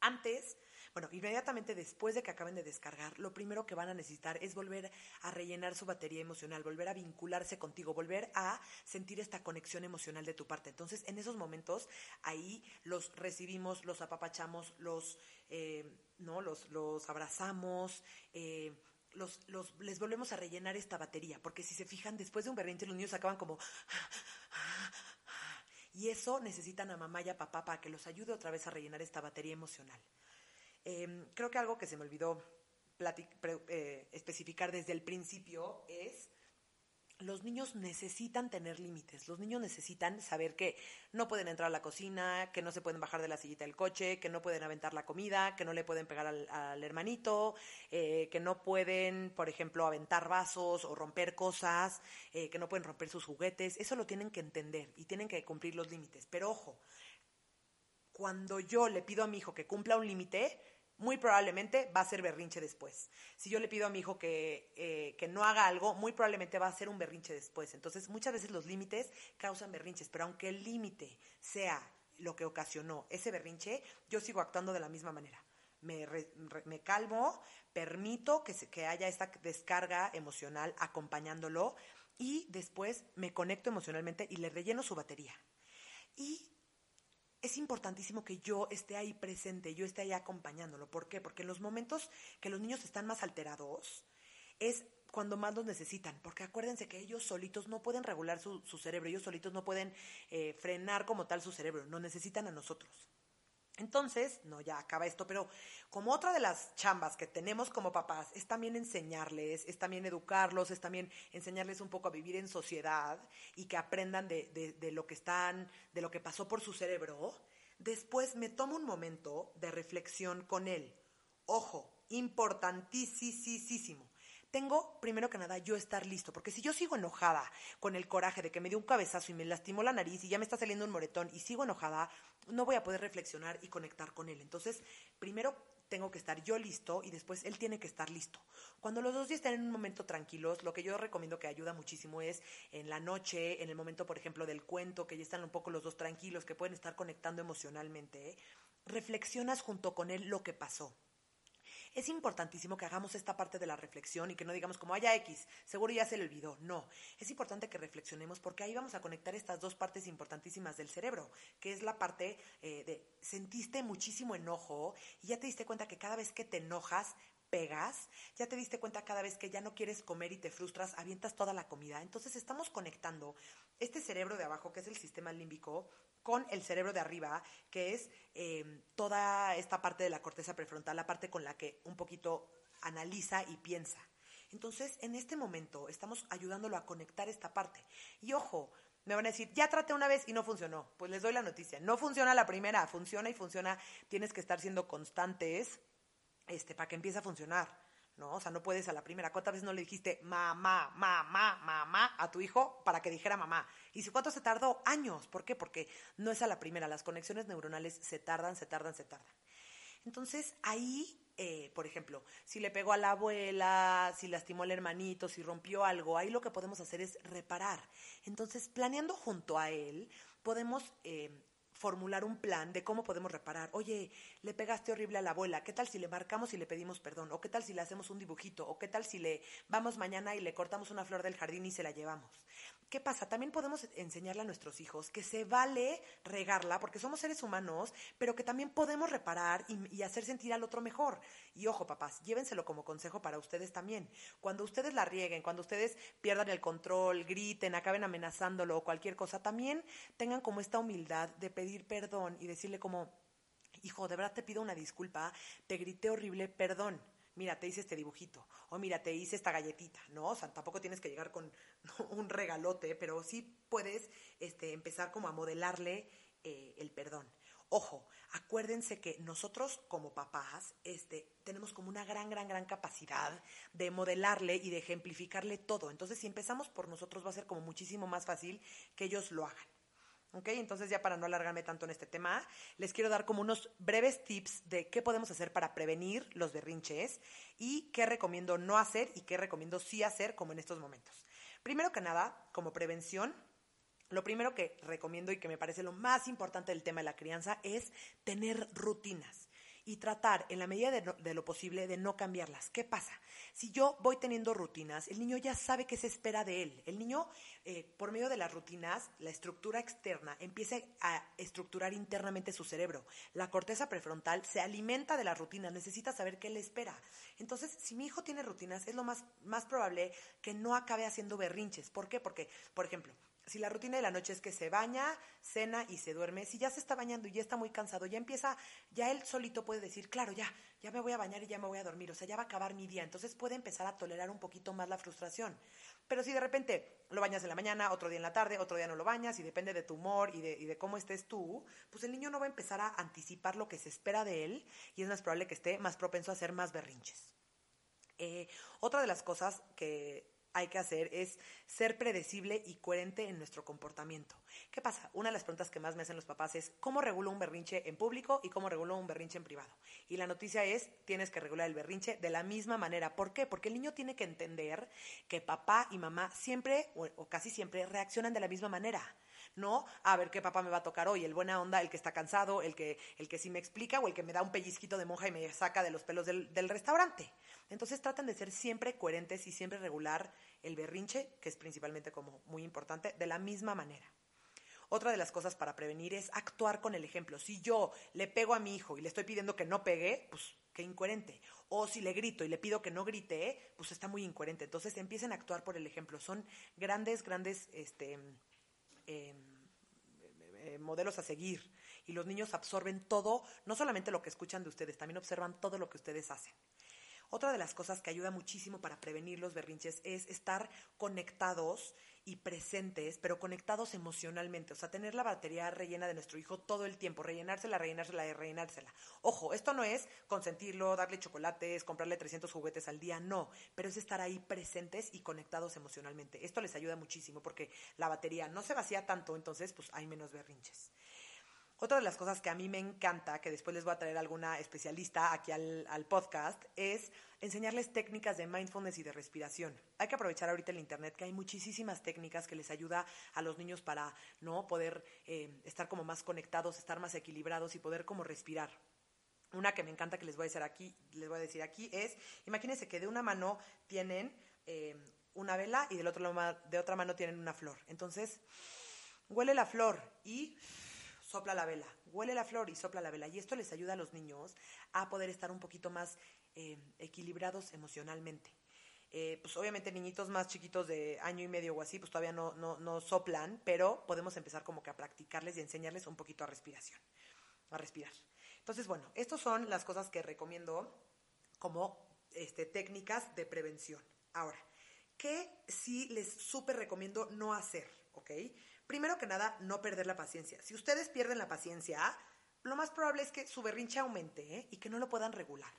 antes bueno, inmediatamente después de que acaben de descargar, lo primero que van a necesitar es volver a rellenar su batería emocional, volver a vincularse contigo, volver a sentir esta conexión emocional de tu parte. Entonces, en esos momentos, ahí los recibimos, los apapachamos, los, eh, ¿no? los, los abrazamos. Eh, los, los, les volvemos a rellenar esta batería, porque si se fijan, después de un berrinche los niños acaban como... Y eso necesitan a mamá y a papá para que los ayude otra vez a rellenar esta batería emocional. Em, creo que algo que se me olvidó eh, especificar desde el principio es los niños necesitan tener límites, los niños necesitan saber que no pueden entrar a la cocina, que no se pueden bajar de la sillita del coche, que no pueden aventar la comida, que no le pueden pegar al, hermanito, eh, que no pueden, por ejemplo, aventar vasos o romper cosas, eh, que no pueden romper sus juguetes. Eso lo tienen que entender y tienen que cumplir los límites. Pero ojo, cuando yo le pido a mi hijo que cumpla un límite, muy probablemente va a ser berrinche después. Si yo le pido a mi hijo que, eh, que no haga algo, muy probablemente va a ser un berrinche después. Entonces, muchas veces los límites causan berrinches, pero aunque el límite sea lo que ocasionó ese berrinche, yo sigo actuando de la misma manera. Me, me calmo, permito que, se, que haya esta descarga emocional acompañándolo y después me conecto emocionalmente y le relleno su batería. Y es importantísimo que yo esté ahí presente, yo esté ahí acompañándolo. ¿Por qué? Porque en los momentos que los niños están más alterados, es cuando más los necesitan, porque acuérdense que ellos solitos no pueden regular su, cerebro, ellos solitos no pueden eh, frenar como tal su cerebro, nos necesitan a nosotros. Entonces, no, ya acaba esto, pero como otra de las chambas que tenemos como papás es también enseñarles, es también educarlos, es también enseñarles un poco a vivir en sociedad y que aprendan de, de lo que están, de lo que pasó por su cerebro, después me tomo un momento de reflexión con él. Ojo, importantísimo tengo, primero que nada, yo estar listo, porque si yo sigo enojada con el coraje de que me dio un cabezazo y me lastimó la nariz y ya me está saliendo un moretón y sigo enojada, no voy a poder reflexionar y conectar con él. Entonces, primero tengo que estar yo listo y después él tiene que estar listo. Cuando los dos ya están en un momento tranquilos, lo que yo recomiendo que ayuda muchísimo es en la noche, en el momento, por ejemplo, del cuento, que ya están un poco los dos tranquilos, que pueden estar conectando emocionalmente, reflexionas junto con él lo que pasó es importantísimo que hagamos esta parte de la reflexión y que no digamos como, haya X, seguro ya se le olvidó. No, es importante que reflexionemos porque ahí vamos a conectar estas dos partes importantísimas del cerebro, que es la parte eh, de sentiste muchísimo enojo y ya te diste cuenta que cada vez que te enojas, pegas, ya te diste cuenta cada vez que ya no quieres comer y te frustras, avientas toda la comida. Entonces estamos conectando este cerebro de abajo, que es el sistema límbico, con el cerebro de arriba, que es em, toda esta parte de la corteza prefrontal, la parte con la que un poquito analiza y piensa. Entonces, en este momento estamos ayudándolo a conectar esta parte. Y ojo, me van a decir, ya traté una vez y no funcionó. Pues les doy la noticia, no funciona la primera, funciona y funciona. Tienes que estar siendo constantes este, para que empiece a funcionar. ¿no? O sea, no puedes a la primera. ¿Cuántas veces no le dijiste mamá, mamá, mamá a tu hijo para que dijera mamá? ¿Y si cuánto se tardó? Años. ¿Por qué? Porque no es a la primera. Las conexiones neuronales se tardan, se tardan, se tardan. Entonces, ahí, eh, por ejemplo, si le pegó a la abuela, si lastimó al hermanito, si rompió algo, ahí lo que podemos hacer es reparar. Entonces, planeando junto a él, podemos eh, formular un plan de cómo podemos reparar. Oye, le pegaste horrible a la abuela, ¿qué tal si le marcamos y le pedimos perdón? ¿O qué tal si le hacemos un dibujito? ¿O qué tal si le vamos mañana y le cortamos una flor del jardín y se la llevamos? ¿Qué pasa? También podemos enseñarle a nuestros hijos que se vale regarla, porque somos seres humanos, pero que también podemos reparar y, hacer sentir al otro mejor. Y ojo, papás, llévenselo como consejo para ustedes también. Cuando ustedes la rieguen, cuando ustedes pierdan el control, griten, acaben amenazándolo o cualquier cosa, también tengan como esta humildad de pedir perdón y decirle como, hijo, de verdad te pido una disculpa, te grité horrible, perdón mira, te hice este dibujito, o mira, te hice esta galletita, ¿no? O sea, tampoco tienes que llegar con *laughs* un regalote, pero sí puedes este, empezar como a modelarle eh, el perdón. Ojo, acuérdense que nosotros como papás este, tenemos como una gran, gran, gran capacidad de modelarle y de ejemplificarle todo. Entonces, si empezamos por nosotros, va a ser como muchísimo más fácil que ellos lo hagan. ¿Ok? Entonces ya para no alargarme tanto en este tema, les quiero dar como unos breves tips de qué podemos hacer para prevenir los berrinches y qué recomiendo no hacer y qué recomiendo sí hacer como en estos momentos. Primero que nada, como prevención, lo primero que recomiendo y que me parece lo más importante del tema de la crianza es tener rutinas y tratar en la medida de, lo posible de no cambiarlas. ¿Qué pasa? Si yo voy teniendo rutinas, el niño ya sabe qué se espera de él. El niño, eh, por medio de las rutinas, la estructura externa empieza a estructurar internamente su cerebro. La corteza prefrontal se alimenta de las rutinas, necesita saber qué le espera. Entonces, si mi hijo tiene rutinas, es lo más, más probable que no acabe haciendo berrinches. ¿Por qué? Porque, por ejemplo, si la rutina de la noche es que se baña, cena y se duerme, si ya se está bañando y ya está muy cansado, ya empieza, ya él solito puede decir, claro, ya, ya me voy a bañar y ya me voy a dormir, o sea, ya va a acabar mi día, entonces puede empezar a tolerar un poquito más la frustración. Pero si de repente lo bañas en la mañana, otro día en la tarde, otro día no lo bañas, y depende de tu humor y de, y de cómo estés tú, pues el niño no va a empezar a anticipar lo que se espera de él y es más probable que esté más propenso a hacer más berrinches. Eh, otra de las cosas que hay que hacer es ser predecible y coherente en nuestro comportamiento. ¿Qué pasa? Una de las preguntas que más me hacen los papás es ¿cómo regulo un berrinche en público y cómo regulo un berrinche en privado? Y la noticia es tienes que regular el berrinche de la misma manera. ¿Por qué? Porque el niño tiene que entender que papá y mamá siempre o, casi siempre reaccionan de la misma manera. No, a ver qué papá me va a tocar hoy, el buena onda, el que está cansado, el que, el que sí me explica o el que me da un pellizquito de monja y me saca de los pelos del, del restaurante. Entonces tratan de ser siempre coherentes y siempre regular el berrinche, que es principalmente como muy importante, de la misma manera. Otra de las cosas para prevenir es actuar con el ejemplo. Si yo le pego a mi hijo y le estoy pidiendo que no pegue, pues qué incoherente. O si le grito y le pido que no grite, pues está muy incoherente. Entonces empiecen a actuar por el ejemplo. Son grandes, grandes este, eh, modelos a seguir. Y los niños absorben todo, no solamente lo que escuchan de ustedes, también observan todo lo que ustedes hacen. Otra de las cosas que ayuda muchísimo para prevenir los berrinches es estar conectados y presentes, pero conectados emocionalmente. O sea, tener la batería rellena de nuestro hijo todo el tiempo, rellenársela, rellenársela y rellenársela. Ojo, esto no es consentirlo, darle chocolates, comprarle 300 juguetes al día, no, pero es estar ahí presentes y conectados emocionalmente. Esto les ayuda muchísimo porque la batería no se vacía tanto, entonces pues hay menos berrinches. Otra de las cosas que a mí me encanta, que después les voy a traer alguna especialista aquí al, podcast, es enseñarles técnicas de mindfulness y de respiración. Hay que aprovechar ahorita el internet, que hay muchísimas técnicas que les ayuda a los niños para no poder eh, estar como más conectados, estar más equilibrados y poder como respirar. Una que me encanta que les voy a decir aquí, les voy a decir aquí es, imagínense que de una mano tienen eh, una vela y del otro de otra mano tienen una flor. Entonces, huele la flor y sopla la vela, huele la flor y sopla la vela. Y esto les ayuda a los niños a poder estar un poquito más eh, equilibrados emocionalmente. Eh, pues obviamente niñitos más chiquitos de año y medio o así, pues todavía no, no, no soplan, pero podemos empezar como que a practicarles y enseñarles un poquito a respiración, a respirar. Entonces, bueno, estas son las cosas que recomiendo como este, técnicas de prevención. Ahora, ¿qué sí les súper recomiendo no hacer? ¿Ok? Primero que nada, no perder la paciencia. Si ustedes pierden la paciencia, lo más probable es que su berrinche aumente ¿eh? y que no lo puedan regular.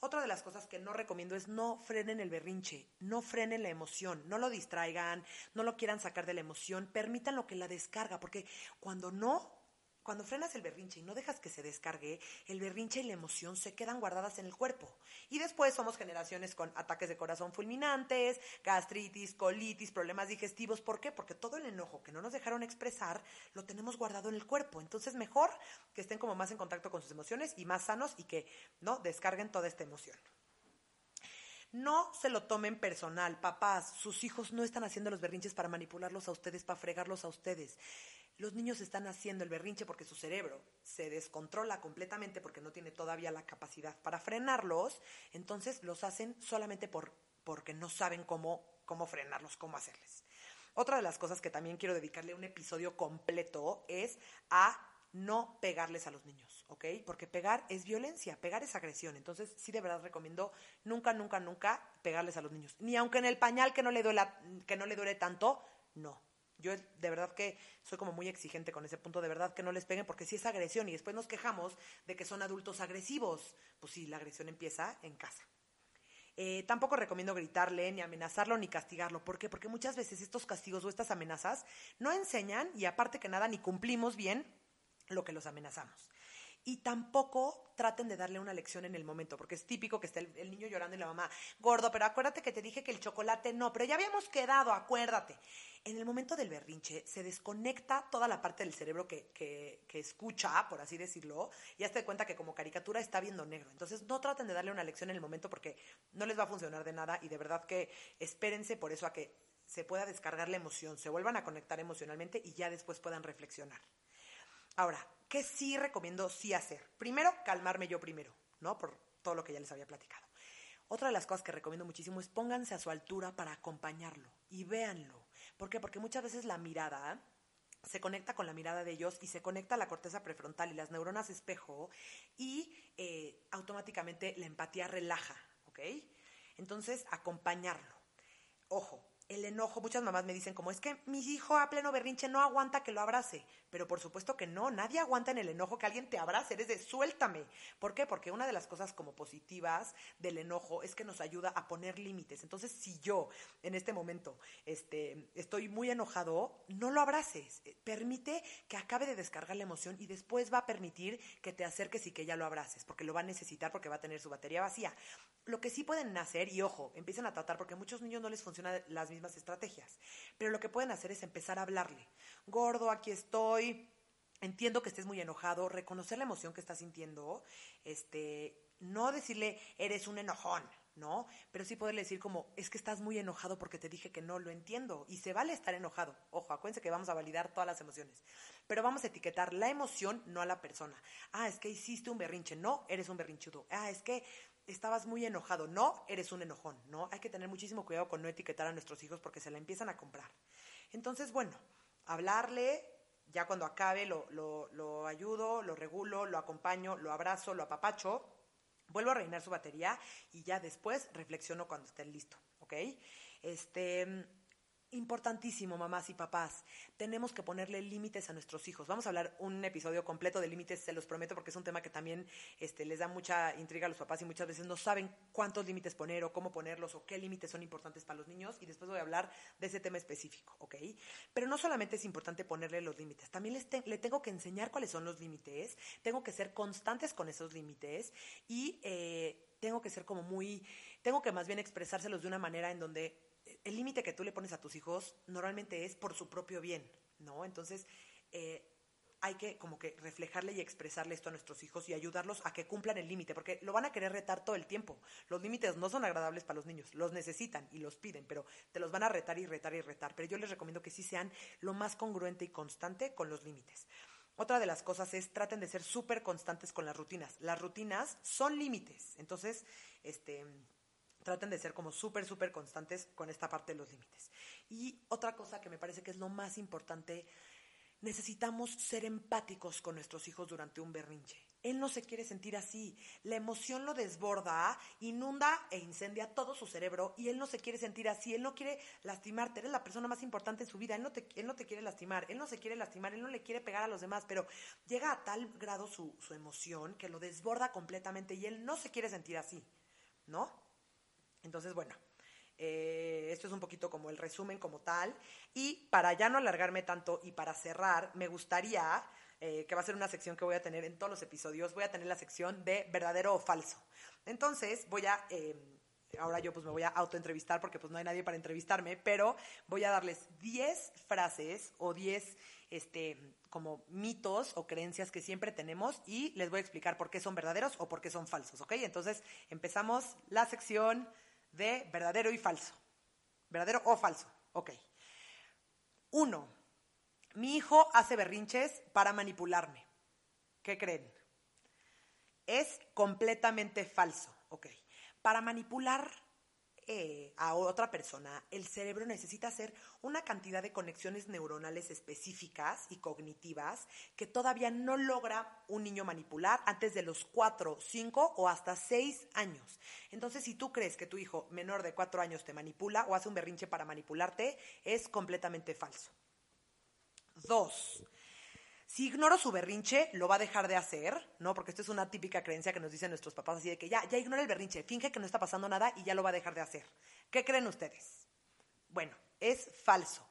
Otra de las cosas que no recomiendo es no frenen el berrinche, no frenen la emoción, no lo distraigan, no lo quieran sacar de la emoción, permitan lo que la descarga, porque cuando no cuando frenas el berrinche y no dejas que se descargue, el berrinche y la emoción se quedan guardadas en el cuerpo. Y después somos generaciones con ataques de corazón fulminantes, gastritis, colitis, problemas digestivos. ¿Por qué? Porque todo el enojo que no nos dejaron expresar lo tenemos guardado en el cuerpo. Entonces, mejor que estén como más en contacto con sus emociones y más sanos y que no descarguen toda esta emoción. No se lo tomen personal, papás. Sus hijos no están haciendo los berrinches para manipularlos a ustedes, para fregarlos a ustedes. Los niños están haciendo el berrinche porque su cerebro se descontrola completamente porque no tiene todavía la capacidad para frenarlos, entonces los hacen solamente por, porque no saben cómo, cómo frenarlos, cómo hacerles. Otra de las cosas que también quiero dedicarle un episodio completo es a no pegarles a los niños, ¿ok? Porque pegar es violencia, pegar es agresión. Entonces, sí de verdad recomiendo nunca, nunca, nunca pegarles a los niños. Ni aunque en el pañal que no le duele, que no le duele tanto, no. Yo de verdad que soy como muy exigente con ese punto, de verdad que no les peguen porque si es agresión y después nos quejamos de que son adultos agresivos, pues sí, la agresión empieza en casa. Eh, tampoco recomiendo gritarle, ni amenazarlo, ni castigarlo. ¿Por qué? Porque muchas veces estos castigos o estas amenazas no enseñan y aparte que nada ni cumplimos bien lo que los amenazamos. Y tampoco traten de darle una lección en el momento, porque es típico que esté el, niño llorando y la mamá, gordo, pero acuérdate que te dije que el chocolate no, pero ya habíamos quedado, acuérdate. En el momento del berrinche se desconecta toda la parte del cerebro que, que, escucha, por así decirlo, y hazte cuenta que como caricatura está viendo negro. Entonces no traten de darle una lección en el momento porque no les va a funcionar de nada y de verdad que espérense por eso a que se pueda descargar la emoción, se vuelvan a conectar emocionalmente y ya después puedan reflexionar. Ahora, ¿qué sí recomiendo sí hacer? Primero, calmarme yo primero, ¿no? Por todo lo que ya les había platicado. Otra de las cosas que recomiendo muchísimo es pónganse a su altura para acompañarlo y véanlo. ¿Por qué? Porque muchas veces la mirada se conecta con la mirada de ellos y se conecta a la corteza prefrontal y las neuronas espejo y eh, automáticamente la empatía relaja, ¿ok? Entonces, acompañarlo. Ojo, el enojo, muchas mamás me dicen como es que mi hijo a pleno berrinche no aguanta que lo abrace, pero por supuesto que no, nadie aguanta en el enojo que alguien te abrace, eres de suéltame. ¿Por qué? Porque una de las cosas como positivas del enojo es que nos ayuda a poner límites. Entonces, si yo en este momento este, estoy muy enojado, no lo abraces, permite que acabe de descargar la emoción y después va a permitir que te acerques y que ya lo abraces, porque lo va a necesitar porque va a tener su batería vacía. Lo que sí pueden hacer, y ojo, empiecen a tratar, porque a muchos niños no les funcionan las mismas estrategias, pero lo que pueden hacer es empezar a hablarle. Gordo, aquí estoy, entiendo que estés muy enojado, reconocer la emoción que estás sintiendo, este, no decirle, eres un enojón, ¿no? Pero sí poderle decir como, es que estás muy enojado porque te dije que no, lo entiendo. Y se vale estar enojado. Ojo, acuérdense que vamos a validar todas las emociones. Pero vamos a etiquetar la emoción, no a la persona. Ah, es que hiciste un berrinche. No, eres un berrinchudo. Ah, es que estabas muy enojado. No, eres un enojón. No, hay que tener muchísimo cuidado con no etiquetar a nuestros hijos porque se la empiezan a comprar. Entonces, bueno, hablarle, ya cuando acabe lo, lo, lo ayudo, lo regulo, lo acompaño, lo abrazo, lo apapacho Vuelvo a reinar su batería y ya después reflexiono cuando esté listo, ¿ok? Este, Importantísimo, mamás y papás. Tenemos que ponerle límites a nuestros hijos. Vamos a hablar un episodio completo de límites, se los prometo, porque es un tema que también este, les da mucha intriga a los papás y muchas veces no saben cuántos límites poner o cómo ponerlos o qué límites son importantes para los niños. Y después voy a hablar de ese tema específico, ¿ok? Pero no solamente es importante ponerle los límites, también les le tengo que enseñar cuáles son los límites, tengo que ser constantes con esos límites y eh, tengo que ser como muy, tengo que más bien expresárselos de una manera en donde el límite que tú le pones a tus hijos normalmente es por su propio bien, ¿no? Entonces, eh, hay que como que reflejarle y expresarle esto a nuestros hijos y ayudarlos a que cumplan el límite, porque lo van a querer retar todo el tiempo. Los límites no son agradables para los niños, los necesitan y los piden, pero te los van a retar y retar y retar. Pero yo les recomiendo que sí sean lo más congruente y constante con los límites. Otra de las cosas es traten de ser súper constantes con las rutinas. Las rutinas son límites. Entonces, este, traten de ser como súper, súper constantes con esta parte de los límites. Y otra cosa que me parece que es lo más importante, necesitamos ser empáticos con nuestros hijos durante un berrinche. Él no se quiere sentir así. La emoción lo desborda, inunda e incendia todo su cerebro y él no se quiere sentir así. Él no quiere lastimarte. Eres la persona más importante en su vida. Él no te, él no te quiere lastimar. Él no se quiere lastimar. Él no le quiere pegar a los demás. Pero llega a tal grado su, su emoción que lo desborda completamente y él no se quiere sentir así. ¿No? Entonces, bueno, eh, esto es un poquito como el resumen como tal. Y para ya no alargarme tanto y para cerrar, me gustaría, eh, que va a ser una sección que voy a tener en todos los episodios, voy a tener la sección de verdadero o falso. Entonces, voy a... Eh, ahora yo pues me voy a autoentrevistar porque pues no hay nadie para entrevistarme, pero voy a darles 10 frases o 10 este, como mitos o creencias que siempre tenemos y les voy a explicar por qué son verdaderos o por qué son falsos, ¿ok? Entonces empezamos la sección de verdadero y falso. ¿Verdadero o falso? Ok. Uno, mi hijo hace berrinches para manipularme. ¿Qué creen? Es completamente falso. Ok. Para manipular eh, a otra persona, el cerebro necesita hacer una cantidad de conexiones neuronales específicas y cognitivas que todavía no logra un niño manipular antes de los 4, 5 o hasta 6 años. Entonces, si tú crees que tu hijo menor de 4 años te manipula o hace un berrinche para manipularte, es completamente falso. Dos, si ignoro su berrinche, lo va a dejar de hacer, ¿no? Porque esto es una típica creencia que nos dicen nuestros papás, así de que ya, ya ignora el berrinche, finge que no está pasando nada y ya lo va a dejar de hacer. ¿Qué creen ustedes? Bueno, es falso.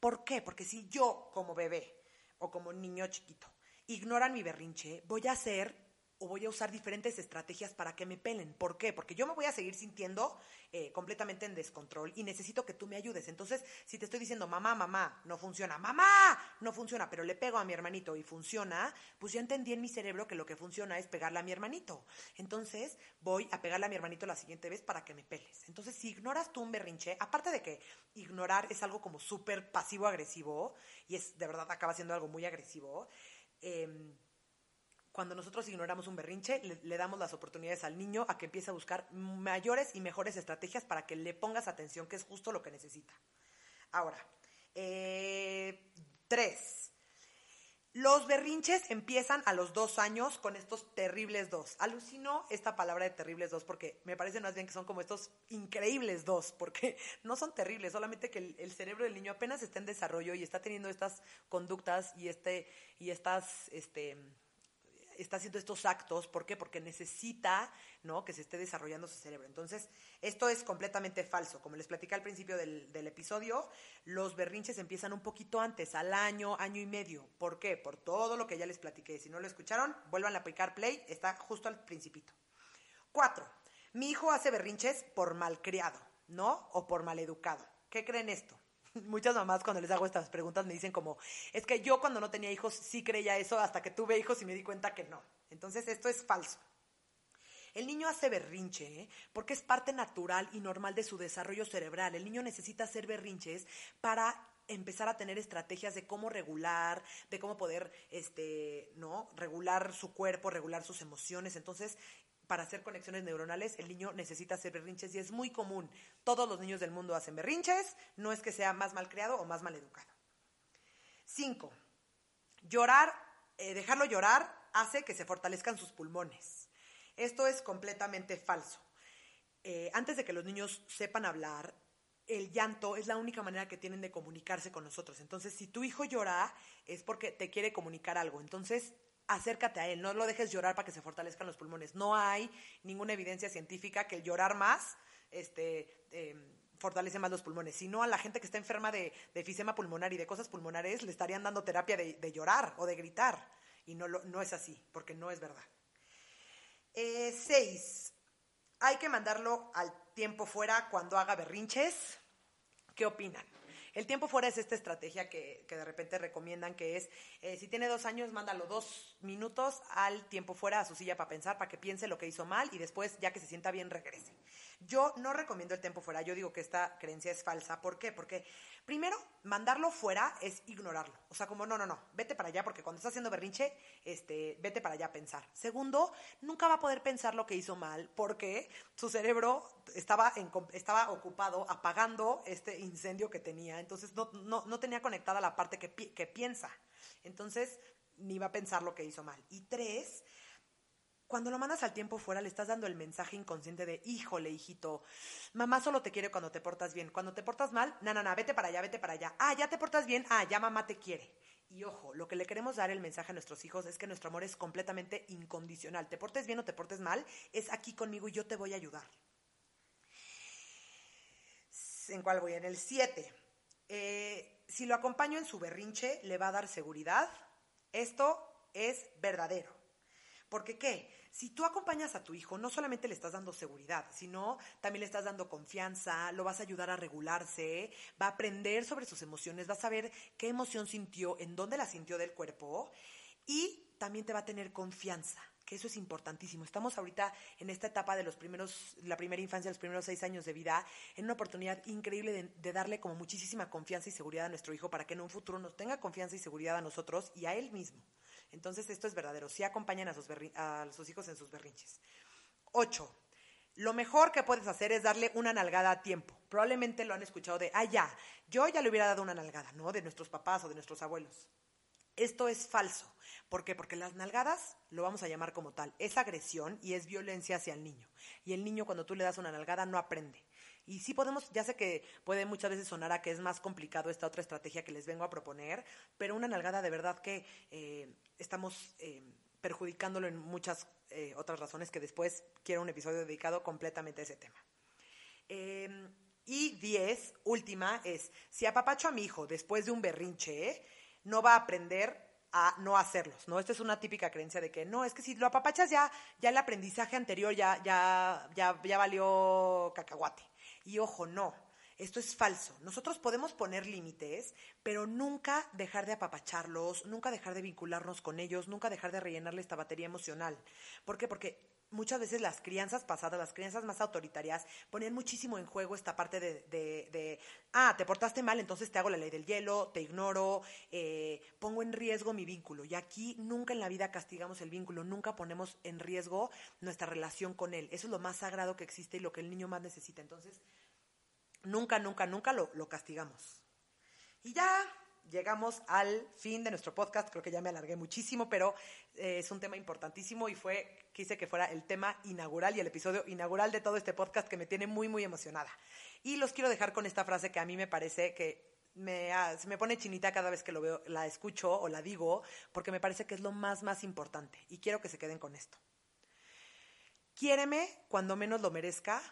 ¿Por qué? Porque si yo, como bebé o como niño chiquito, ignoran mi berrinche, voy a hacer o voy a usar diferentes estrategias para que me pelen. ¿Por qué? Porque yo me voy a seguir sintiendo eh, completamente en descontrol y necesito que tú me ayudes. Entonces, si te estoy diciendo, mamá, mamá, no funciona, mamá, no funciona, pero le pego a mi hermanito y funciona, pues ya entendí en mi cerebro que lo que funciona es pegarle a mi hermanito. Entonces, voy a pegarle a mi hermanito la siguiente vez para que me peles. Entonces, si ignoras tú un berrinche, aparte de que ignorar es algo como súper pasivo-agresivo y es de verdad acaba siendo algo muy agresivo, eh, cuando nosotros ignoramos un berrinche, le, damos las oportunidades al niño a que empiece a buscar mayores y mejores estrategias para que le pongas atención, que es justo lo que necesita. Ahora, eh, tres. Los berrinches empiezan a los dos años con estos terribles dos. Alucino esta palabra de terribles dos porque me parece más bien que son como estos increíbles dos, porque *laughs* no son terribles, solamente que el, el, cerebro del niño apenas está en desarrollo y está teniendo estas conductas y, este, y estas este, está haciendo estos actos. ¿Por qué? Porque necesita ¿no? que se esté desarrollando su cerebro. Entonces, esto es completamente falso. Como les platicé al principio del, del, episodio, los berrinches empiezan un poquito antes, al año, año y medio. ¿Por qué? Por todo lo que ya les platiqué. Si no lo escucharon, vuelvan a aplicar play, está justo al principito. Cuatro, mi hijo hace berrinches por malcriado, ¿no? O por maleducado. ¿Qué creen esto? *laughs* muchas mamás cuando les hago estas preguntas me dicen como, es que yo cuando no tenía hijos sí creía eso hasta que tuve hijos y me di cuenta que no. Entonces esto es falso. El niño hace berrinche, ¿eh? porque es parte natural y normal de su desarrollo cerebral. El niño necesita hacer berrinches para empezar a tener estrategias de cómo regular, de cómo poder, este, ¿no? Regular su cuerpo, regular sus emociones. Entonces, para hacer conexiones neuronales, el niño necesita hacer berrinches y es muy común. Todos los niños del mundo hacen berrinches, no es que sea más mal creado o más mal educado. Cinco, llorar, eh, dejarlo llorar hace que se fortalezcan sus pulmones. Esto es completamente falso. Eh, antes de que los niños sepan hablar, el llanto es la única manera que tienen de comunicarse con nosotros. Entonces, si tu hijo llora, es porque te quiere comunicar algo. Entonces, acércate a él, no lo dejes llorar para que se fortalezcan los pulmones. No hay ninguna evidencia científica que el llorar más este, em, fortalece más los pulmones. sino a la gente que está enferma de, de efisema pulmonar y de cosas pulmonares le estarían dando terapia de, llorar o de gritar. Y no, no es así, porque no es verdad. Eh, seis, hay que mandarlo al tiempo fuera cuando haga berrinches. ¿Qué opinan? El tiempo fuera es esta estrategia que, de repente recomiendan, que es, eh, si tiene dos años, mándalo dos minutos al tiempo fuera a su silla para pensar, para que piense lo que hizo mal y después, ya que se sienta bien, regrese. Yo no recomiendo el tiempo fuera, yo digo que esta creencia es falsa. ¿Por qué? Porque primero, mandarlo fuera es ignorarlo. O sea, como no, no, no, vete para allá porque cuando está haciendo berrinche, este, vete para allá a pensar. Segundo, nunca va a poder pensar lo que hizo mal porque su cerebro estaba, estaba ocupado apagando este incendio que tenía. Entonces no, no, tenía conectada la parte que, que piensa. Entonces ni va a pensar lo que hizo mal. Y tres, cuando lo mandas al tiempo fuera, le estás dando el mensaje inconsciente de, híjole, hijito, mamá solo te quiere cuando te portas bien. Cuando te portas mal, na, na, na, vete para allá, vete para allá. Ah, ya te portas bien, ah, ya mamá te quiere. Y ojo, lo que le queremos dar el mensaje a nuestros hijos es que nuestro amor es completamente incondicional. Te portes bien o te portes mal, es aquí conmigo y yo te voy a ayudar. ¿En cuál voy? En el 7. Eh, si lo acompaño en su berrinche, le va a dar seguridad. Esto es verdadero. Porque qué? Si tú acompañas a tu hijo, no solamente le estás dando seguridad, sino también le estás dando confianza, lo vas a ayudar a regularse, va a aprender sobre sus emociones, va a saber qué emoción sintió, en dónde la sintió del cuerpo y también te va a tener confianza que eso es importantísimo. Estamos ahorita en esta etapa de los primeros, la primera infancia, los primeros seis años de vida, en una oportunidad increíble de, de, darle como muchísima confianza y seguridad a nuestro hijo para que en un futuro nos tenga confianza y seguridad a nosotros y a él mismo. Entonces esto es verdadero, sí acompañan a sus, hijos en sus berrinches. Ocho, lo mejor que puedes hacer es darle una nalgada a tiempo. Probablemente lo han escuchado de, ah, ya, yo ya le hubiera dado una nalgada, ¿no? De nuestros papás o de nuestros abuelos. Esto es falso. ¿Por qué? Porque las nalgadas, lo vamos a llamar como tal, es agresión y es violencia hacia el niño. Y el niño cuando tú le das una nalgada no aprende. Y sí podemos, ya sé que puede muchas veces sonar a que es más complicado esta otra estrategia que les vengo a proponer, pero una nalgada de verdad que eh, estamos eh, perjudicándolo en muchas eh, otras razones que después quiero un episodio dedicado completamente a ese tema. Em, y diez, última, es, si apapacho a mi hijo después de un berrinche, no va a aprender a no hacerlos, ¿no? Esta es una típica creencia de que no, es que si lo apapachas ya, ya el aprendizaje anterior ya, ya, ya, ya valió cacahuate. Y ojo, no, esto es falso. Nosotros podemos poner límites, pero nunca dejar de apapacharlos, nunca dejar de vincularnos con ellos, nunca dejar de rellenarle esta batería emocional. ¿Por qué? Porque muchas veces las crianzas pasadas, las crianzas más autoritarias, ponían muchísimo en juego esta parte de, de, ah, te portaste mal, entonces te hago la ley del hielo, te ignoro, eh, pongo en riesgo mi vínculo. Y aquí nunca en la vida castigamos el vínculo, nunca ponemos en riesgo nuestra relación con él. Eso es lo más sagrado que existe y lo que el niño más necesita. Entonces, nunca, nunca, nunca lo, lo castigamos. Y ya llegamos al fin de nuestro podcast. Creo que ya me alargué muchísimo, pero eh, es un tema importantísimo y fue, quise que fuera el tema inaugural y el episodio inaugural de todo este podcast que me tiene muy, muy emocionada. Y los quiero dejar con esta frase que a mí me parece que me, ah, se me pone chinita cada vez que lo veo, la escucho o la digo, porque me parece que es lo más, más importante. Y quiero que se queden con esto. Quiéreme cuando menos lo merezca,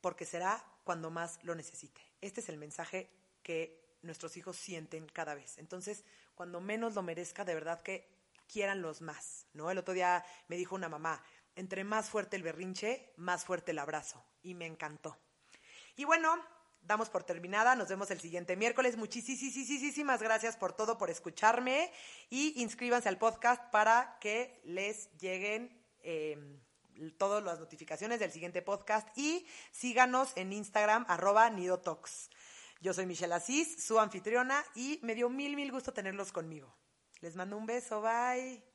porque será cuando más lo necesite. Este es el mensaje que nuestros hijos sienten cada vez. Entonces, cuando menos lo merezca, de verdad que quieran los más, ¿no? El otro día me dijo una mamá, entre más fuerte el berrinche, más fuerte el abrazo. Y me encantó. Y bueno, damos por terminada. Nos vemos el siguiente miércoles. Muchísimas gracias por todo, por escucharme. Y inscríbanse al podcast para que les lleguen eh, todas las notificaciones del siguiente podcast y síganos en Instagram arroba nidotox. Yo soy Michelle Asís, su anfitriona y me dio mil, mil gusto tenerlos conmigo. Les mando un beso, bye.